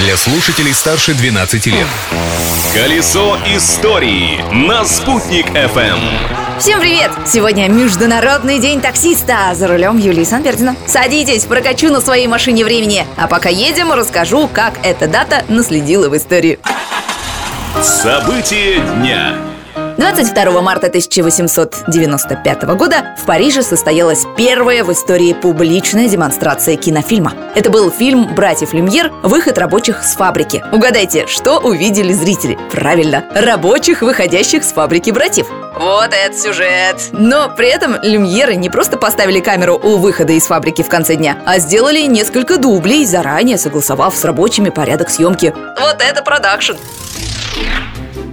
для слушателей старше 12 лет. Колесо истории на «Спутник FM. Всем привет! Сегодня Международный день таксиста. За рулем Юлии Санпердина. Садитесь, прокачу на своей машине времени. А пока едем, расскажу, как эта дата наследила в истории. События дня. 22 марта 1895 года в Париже состоялась первая в истории публичная демонстрация кинофильма. Это был фильм «Братьев Люмьер. Выход рабочих с фабрики». Угадайте, что увидели зрители? Правильно, рабочих, выходящих с фабрики братьев. Вот это сюжет! Но при этом люмьеры не просто поставили камеру у выхода из фабрики в конце дня, а сделали несколько дублей, заранее согласовав с рабочими порядок съемки. Вот это продакшн!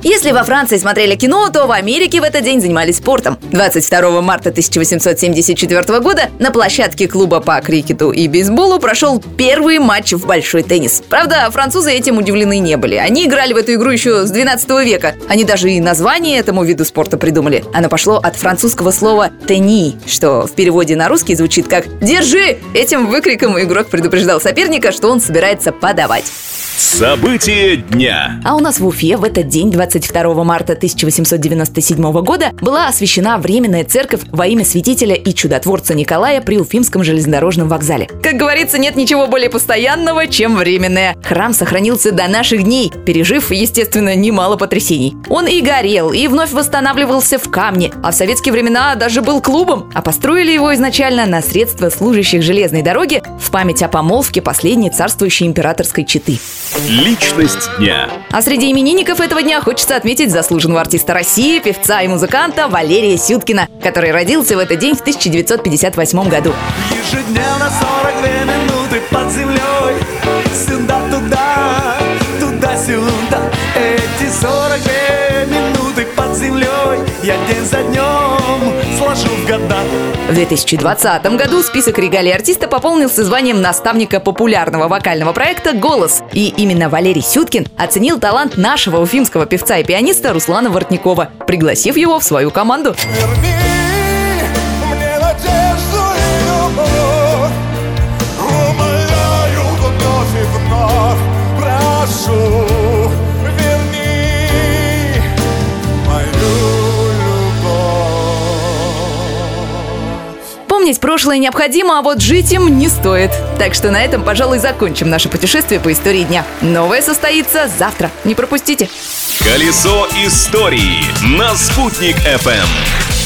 Если во Франции смотрели кино, то в Америке в этот день занимались спортом. 22 марта 1874 года на площадке клуба по крикету и бейсболу прошел первый матч в большой теннис. Правда, французы этим удивлены не были. Они играли в эту игру еще с 12 века. Они даже и название этому виду спорта придумали. Оно пошло от французского слова «тени», что в переводе на русский звучит как «держи». Этим выкриком игрок предупреждал соперника, что он собирается подавать. События дня. А у нас в Уфе в этот день, 22 марта 1897 года, была освящена Временная церковь во имя святителя и чудотворца Николая при Уфимском железнодорожном вокзале. Как говорится, нет ничего более постоянного, чем временное. Храм сохранился до наших дней, пережив, естественно, немало потрясений. Он и горел, и вновь восстанавливался в камне, а в советские времена даже был клубом, а построили его изначально на средства служащих железной дороги в память о помолвке последней царствующей императорской четы. Личность дня. А среди именинников этого дня хочется отметить заслуженного артиста России, певца и музыканта Валерия Сюткина, который родился в этот день в 1958 году. Ежедневно 42 минуты под землей Сюда-туда, туда-сюда Эти 42 минуты под землей Я день за днем сложу в года В 2020 году список регалий артиста пополнился званием наставника популярного вокального проекта «Голос». И именно Валерий Сюткин оценил талант нашего уфимского певца и пианиста Руслана Воротникова, пригласив его в свою команду. Верни мне надежду и любовь Помнить прошлое необходимо, а вот жить им не стоит. Так что на этом, пожалуй, закончим наше путешествие по истории дня. Новое состоится завтра. Не пропустите. Колесо истории на «Спутник FM.